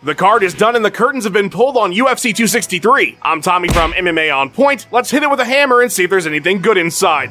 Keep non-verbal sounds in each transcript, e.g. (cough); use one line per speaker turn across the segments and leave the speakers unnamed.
The card is done and the curtains have been pulled on UFC 263. I'm Tommy from MMA On Point. Let's hit it with a hammer and see if there's anything good inside.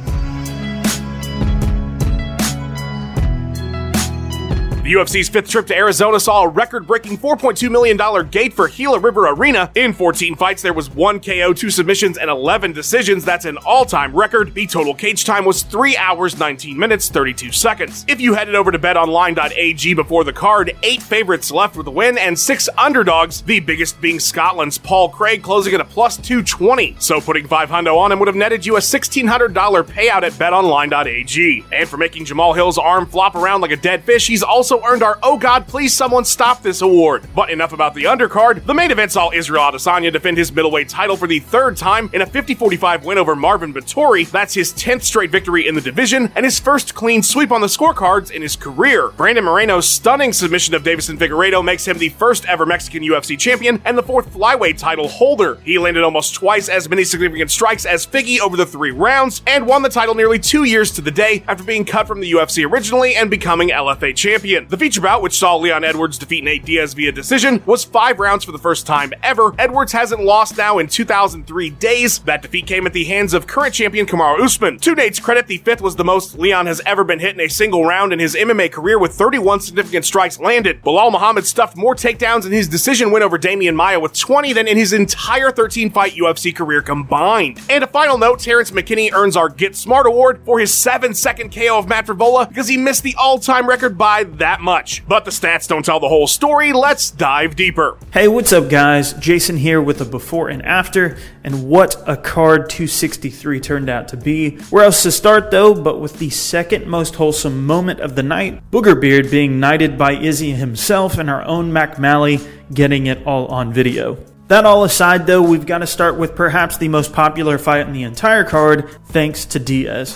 The UFC's fifth trip to Arizona saw a record breaking $4.2 million gate for Gila River Arena. In 14 fights, there was one KO, two submissions, and 11 decisions. That's an all time record. The total cage time was 3 hours, 19 minutes, 32 seconds. If you headed over to betonline.ag before the card, eight favorites left with a win and six underdogs, the biggest being Scotland's Paul Craig closing at a plus 220. So putting 500 on him would have netted you a $1,600 payout at betonline.ag. And for making Jamal Hill's arm flop around like a dead fish, he's also earned our Oh God, Please Someone Stop This award. But enough about the undercard. The main event saw Israel Adesanya defend his middleweight title for the third time in a 50 45 win over Marvin Vettori. That's his 10th straight victory in the division and his first clean sweep on the scorecards in his career. Brandon Moreno's stunning submission of Deiveson Figueiredo makes him the first ever Mexican UFC champion and the fourth flyweight title holder. He landed almost twice as many significant strikes as Figgy over the three rounds and won the title nearly two years to the day after being cut from the UFC originally and becoming LFA champion. The feature bout, which saw Leon Edwards defeat Nate Diaz via decision, was five rounds for the first time ever. Edwards hasn't lost now in 2003 days. That defeat came at the hands of current champion Kamaru Usman. To Nate's credit, the fifth was the most Leon has ever been hit in a single round in his MMA career with 31 significant strikes landed. Belal Muhammad stuffed more takedowns in his decision win over Demian Maia with 20 than in his entire 13 fight UFC career combined. And a final note, Terrance McKinney earns our Get Smart Award for his 7 second KO of Matt Frevola because he missed the all time record by that much. But the stats don't tell the whole story. Let's dive deeper.
Hey, what's up, guys? Jason here with a before and after, and what a card 263 turned out to be. Where else to start, though, but with the second most wholesome moment of the night Boogerbeard being knighted by Izzy himself and our own Mac Malley getting it all on video. That all aside, though, we've got to start with perhaps the most popular fight in the entire card, thanks to Diaz.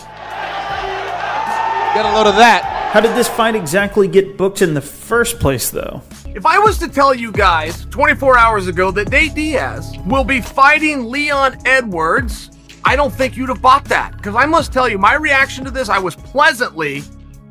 Get a load of that.
How did this fight exactly get booked in the first place, though?
If I was to tell you guys 24 hours ago that Nate Diaz will be fighting Leon Edwards, I don't think you'd have bought that. Because I must tell you, my reaction to this, I was pleasantly,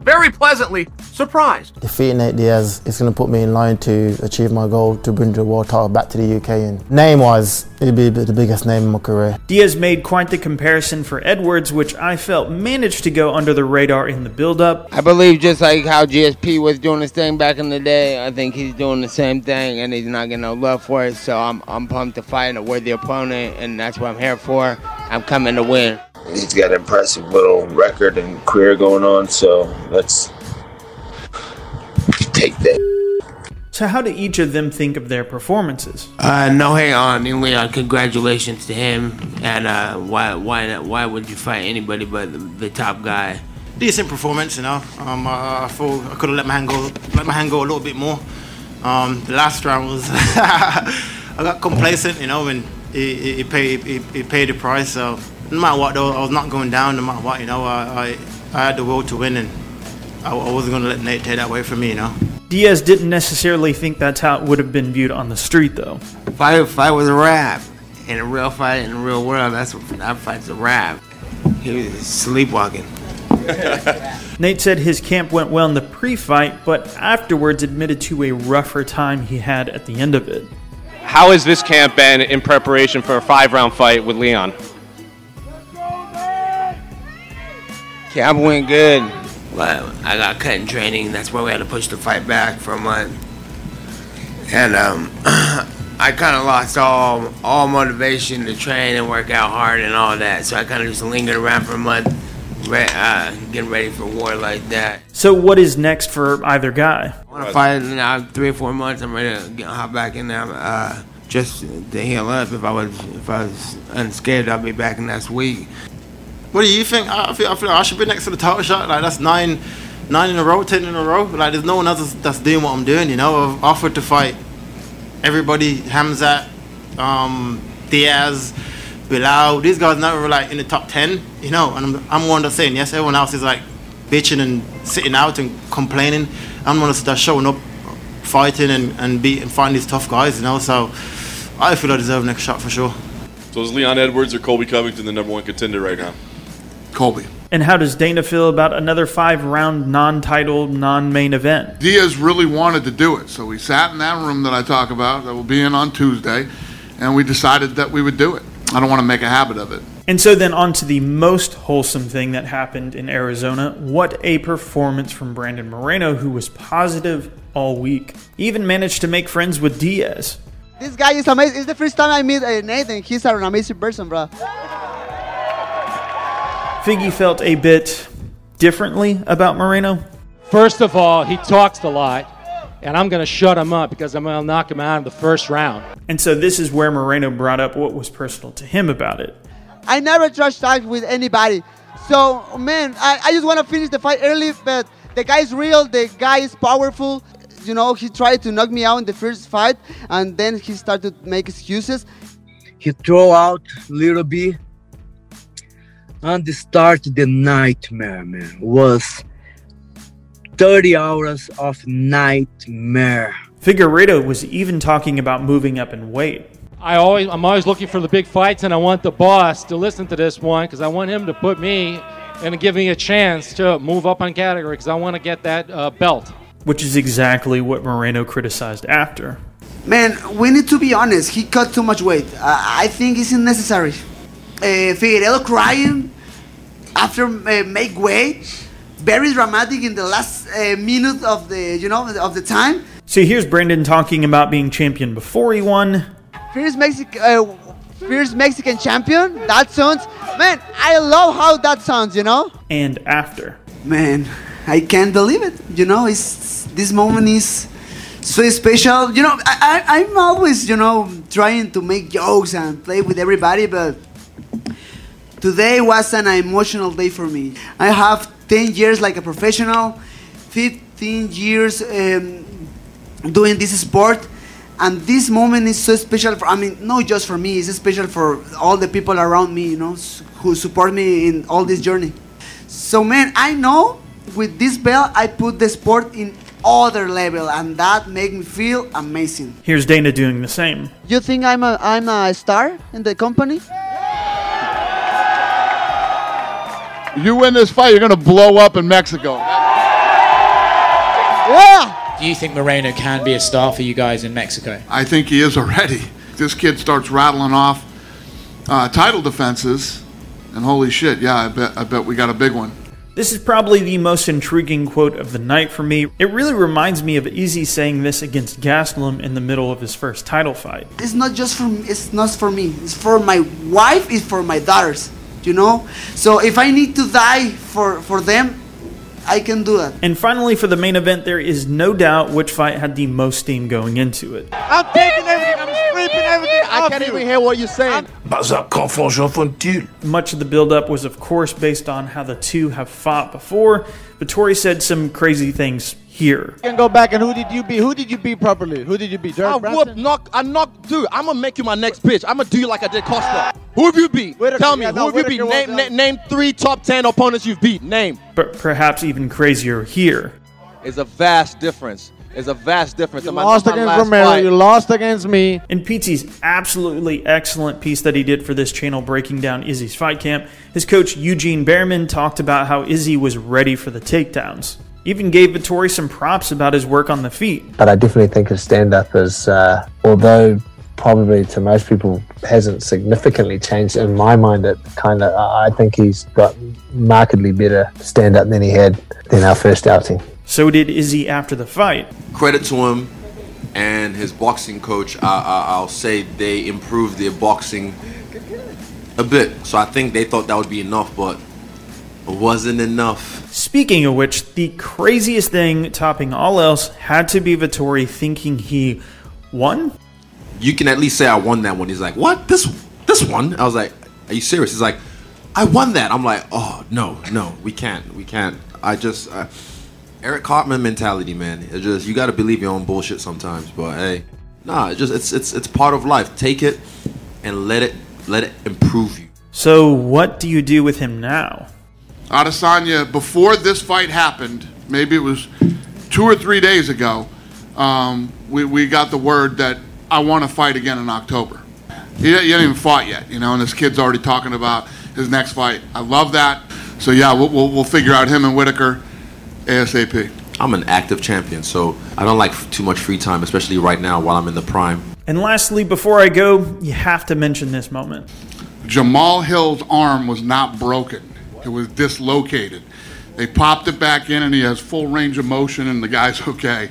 very pleasantly surprised.
Defeating Nate Diaz is going to put me in line to achieve my goal to bring the world title back to the UK. And name-wise, it'd be the biggest name in my career.
Diaz made quite the comparison for Edwards, which I felt managed to go under the radar in the build-up.
I believe just like how GSP was doing his thing back in the day, I think he's doing the same thing, and he's not getting no love for it. So I'm I'm pumped to fight a worthy opponent, and that's what I'm here for. I'm coming to win.
He's got an impressive little record and career going on, so let's take that.
So, how do each of them think of their performances?
Uh, no hate on Leon. Congratulations to him. And uh, why why why would you fight anybody but the, the top guy?
Decent performance, you know. Um, uh, I thought I could have let my hand go, let my hand go a little bit more. Um, the last round was (laughs) I got complacent, you know, and it, he paid he, he paid the price. So no matter what, though, I was not going down. No matter what, you know, I I, I had the will to win, and I, I wasn't going to let Nate take that away from me, you know.
Diaz didn't necessarily think that's how it would have been viewed on the street, though.
Fight fight was a rap. In a real fight in the real world, that's that fight's a rap. He was sleepwalking. (laughs)
Nate said his camp went well in the pre fight, but afterwards admitted to a rougher time he had at the end of it.
How has this camp been in preparation for a five round fight with Leon?
Camp went good. But I got cut in training. That's why we had to push the fight back for a month. And um, (clears throat) I kind of lost all all motivation to train and work out hard and all that. So I kind of just lingered around for a month, re- uh, getting ready for war like that.
So, what is next for either guy?
I want to fight in three or four months. I'm ready to get, hop back in there. Uh, just to heal up. If I was if I was unscared, I'll be back the next week.
What do you think? I feel I feel like I should be next to the title shot. Like that's nine, nine in a row, ten in a row. Like there's no one else that's doing what I'm doing. You know, I've offered to fight everybody. Hamzat, um, Diaz, Bilal. These guys never like in the top ten. You know, and I'm I'm one that's saying yes. Everyone else is like bitching and sitting out and complaining. I'm one that's showing up, fighting and and beating, fighting these tough guys. You know, so I feel I deserve next shot for sure.
So is Leon Edwards or Colby Covington the number one contender right now?
Colby.
And how does Dana feel about another five round non title, non main event?
Diaz really wanted to do it, so we sat in that room that I talk about that will be in on Tuesday, and we decided that we would do it. I don't want to make a habit of it.
And so then on to the most wholesome thing that happened in Arizona. What a performance from Brandon Moreno, who was positive all week. He even managed to make friends with Diaz.
This guy is amazing. It's the first time I meet uh, Nathan. He's an amazing person, bro.
Figgy felt a bit differently about Moreno.
First of all, he talks a lot, and I'm going to shut him up because I'm going to knock him out in the first round.
And so this is where Moreno brought up what was personal to him about it.
I never trash talk with anybody. So, man, I, I just want to finish the fight early, but the guy's real, the guy is powerful. You know, he tried to knock me out in the first fight, and then he started to make excuses.
He throw out little bit, and the start the nightmare, man, was 30 hours of nightmare.
Figueiredo was even talking about moving up in weight.
I always, I'm always looking for the big fights, and I want the boss to listen to this one because I want him to put me and give me a chance to move up on category because I want to get that uh, belt.
Which is exactly what Moreno criticized after.
Man, we need to be honest. He cut too much weight. I, I think it's unnecessary. Uh, Figueiredo crying after uh, make way. very dramatic in the last uh, minute of the you know of the time.
So here's Brandon talking about being champion before he won.
Fierce Mexican, uh, fierce Mexican champion. That sounds, man. I love how that sounds. You know.
And after.
Man, I can't believe it. You know, it's this moment is so special. You know, I, I, I'm always, you know, trying to make jokes and play with everybody, but today was an emotional day for me. I have 10 years like a professional, 15 years um, doing this sport, and this moment is so special for, I mean, not just for me, it's special for all the people around me, you know, who support me in all this journey. So, man, I know with this belt, I put the sport in other level and that make me feel amazing.
Here's Dana doing the same.
You think I'm a I'm a star in the company?
You win this fight, you're going to blow up in Mexico.
Yeah.
Do you think Moreno can be a star for you guys in Mexico?
I think he is already. This kid starts rattling off uh, title defenses, and holy shit, yeah, I bet I bet we got a big one.
This is probably the most intriguing quote of the night for me. It really reminds me of Izzy saying this against Gastelum in the middle of his first title fight.
It's not just for me, it's not for me. It's for my wife. It's for my daughters. You know. So if I need to die for for them, I can do that.
And finally, for the main event, there is no doubt which fight had the most steam going into it.
I'm taking I can't even hear what you're saying.
Much of the build-up was, of course, based on how the two have fought before. Vettori said some crazy things here.
You can go back and who did you beat? Who did you beat properly? Who did you beat? Derek
I
Brunson?
whoop, knock, I knock, dude. I'm gonna make you my next bitch. I'm gonna do you like I did Costa. Who have you beat?
Whittaker,
Tell me,
yeah,
who have you beat?
Whittaker
Name,
was,
na- name three top ten opponents you've beat. Name.
But perhaps even crazier here.
It's a vast difference. It's a vast difference.
You
In my-
lost
my
against Romero.
fight-
You lost against me.
In Pizzi's absolutely excellent piece that he did for this channel breaking down Izzy's fight camp, his coach Eugene Bareman talked about how Izzy was ready for the takedowns. Even gave Vettori some props about his work on the feet.
but I definitely think his stand up is, uh, although probably to most people hasn't significantly changed, in my mind, it kind of, I think he's got markedly better stand up than he had in our first outing.
So did Izzy after the fight.
credit to him and his boxing coach. I, I, I'll say they improved their boxing a bit. So I think they thought that would be enough, but it wasn't enough.
Speaking of which, the craziest thing topping all else had to be Vettori thinking he won.
You can at least say I won that one. He's like, what? This this one? I was like, are you serious? He's like, I won that. I'm like, oh no, no, we can't, we can't. I just uh, Eric Cartman mentality, man. It just you got to believe your own bullshit sometimes. But hey, nah, it just it's it's it's part of life. Take it and let it let it improve you.
So what do you do with him now?
Adesanya, before this fight happened, maybe it was two or three days ago, um, we, we got the word that I want to fight again in October. He, he hasn't even fought yet, you know, and this kid's already talking about his next fight. I love that. So yeah, we'll, we'll, we'll figure out him and Whittaker ASAP.
I'm an active champion, so I don't like f- too much free time, especially right now while I'm in the prime.
And lastly, before I go, you have to mention this moment.
Jamal Hill's arm was not broken; it was dislocated. They popped it back in, and he has full range of motion, and the guy's (laughs) okay.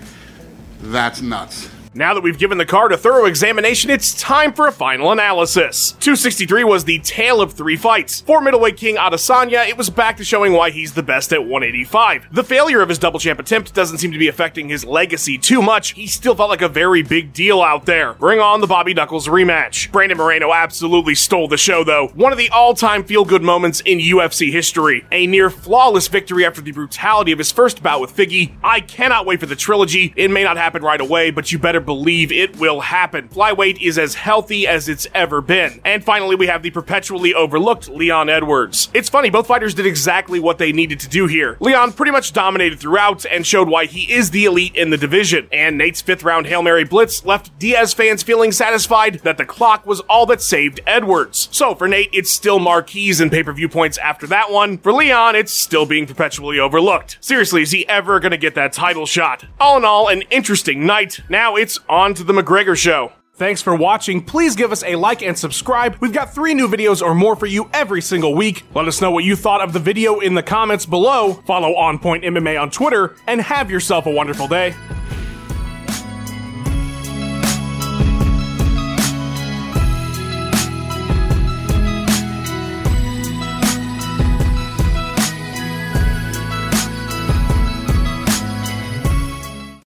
That's nuts.
Now that we've given the card a thorough examination, it's time for a final analysis. 263 was the tale of three fights. For middleweight king Adesanya, it was back to showing why he's the best at 185. The failure of his double champ attempt doesn't seem to be affecting his legacy too much. He still felt like a very big deal out there. Bring on the Bobby Knuckles rematch. Brandon Moreno absolutely stole the show though. One of the all-time feel-good moments in UFC history. A near flawless victory after the brutality of his first bout with Figgy. I cannot wait for the trilogy. It may not happen right away, but you better believe it will happen. Flyweight is as healthy as it's ever been. And finally, we have the perpetually overlooked Leon Edwards. It's funny, both fighters did exactly what they needed to do here. Leon pretty much dominated throughout and showed why he is the elite in the division. And Nate's fifth round Hail Mary Blitz left Diaz fans feeling satisfied that the clock was all that saved Edwards. So for Nate, it's still marquees and pay per view points after that one. For Leon, it's still being perpetually overlooked. Seriously, is he ever gonna get that title shot? All in all, an interesting night. Now it's on to the McGregor show. Thanks for watching. Please give us a like and subscribe. We've got three new videos or more for you every single week. Let us know what you thought of the video in the comments below. Follow On Point MMA on Twitter and have yourself a wonderful day.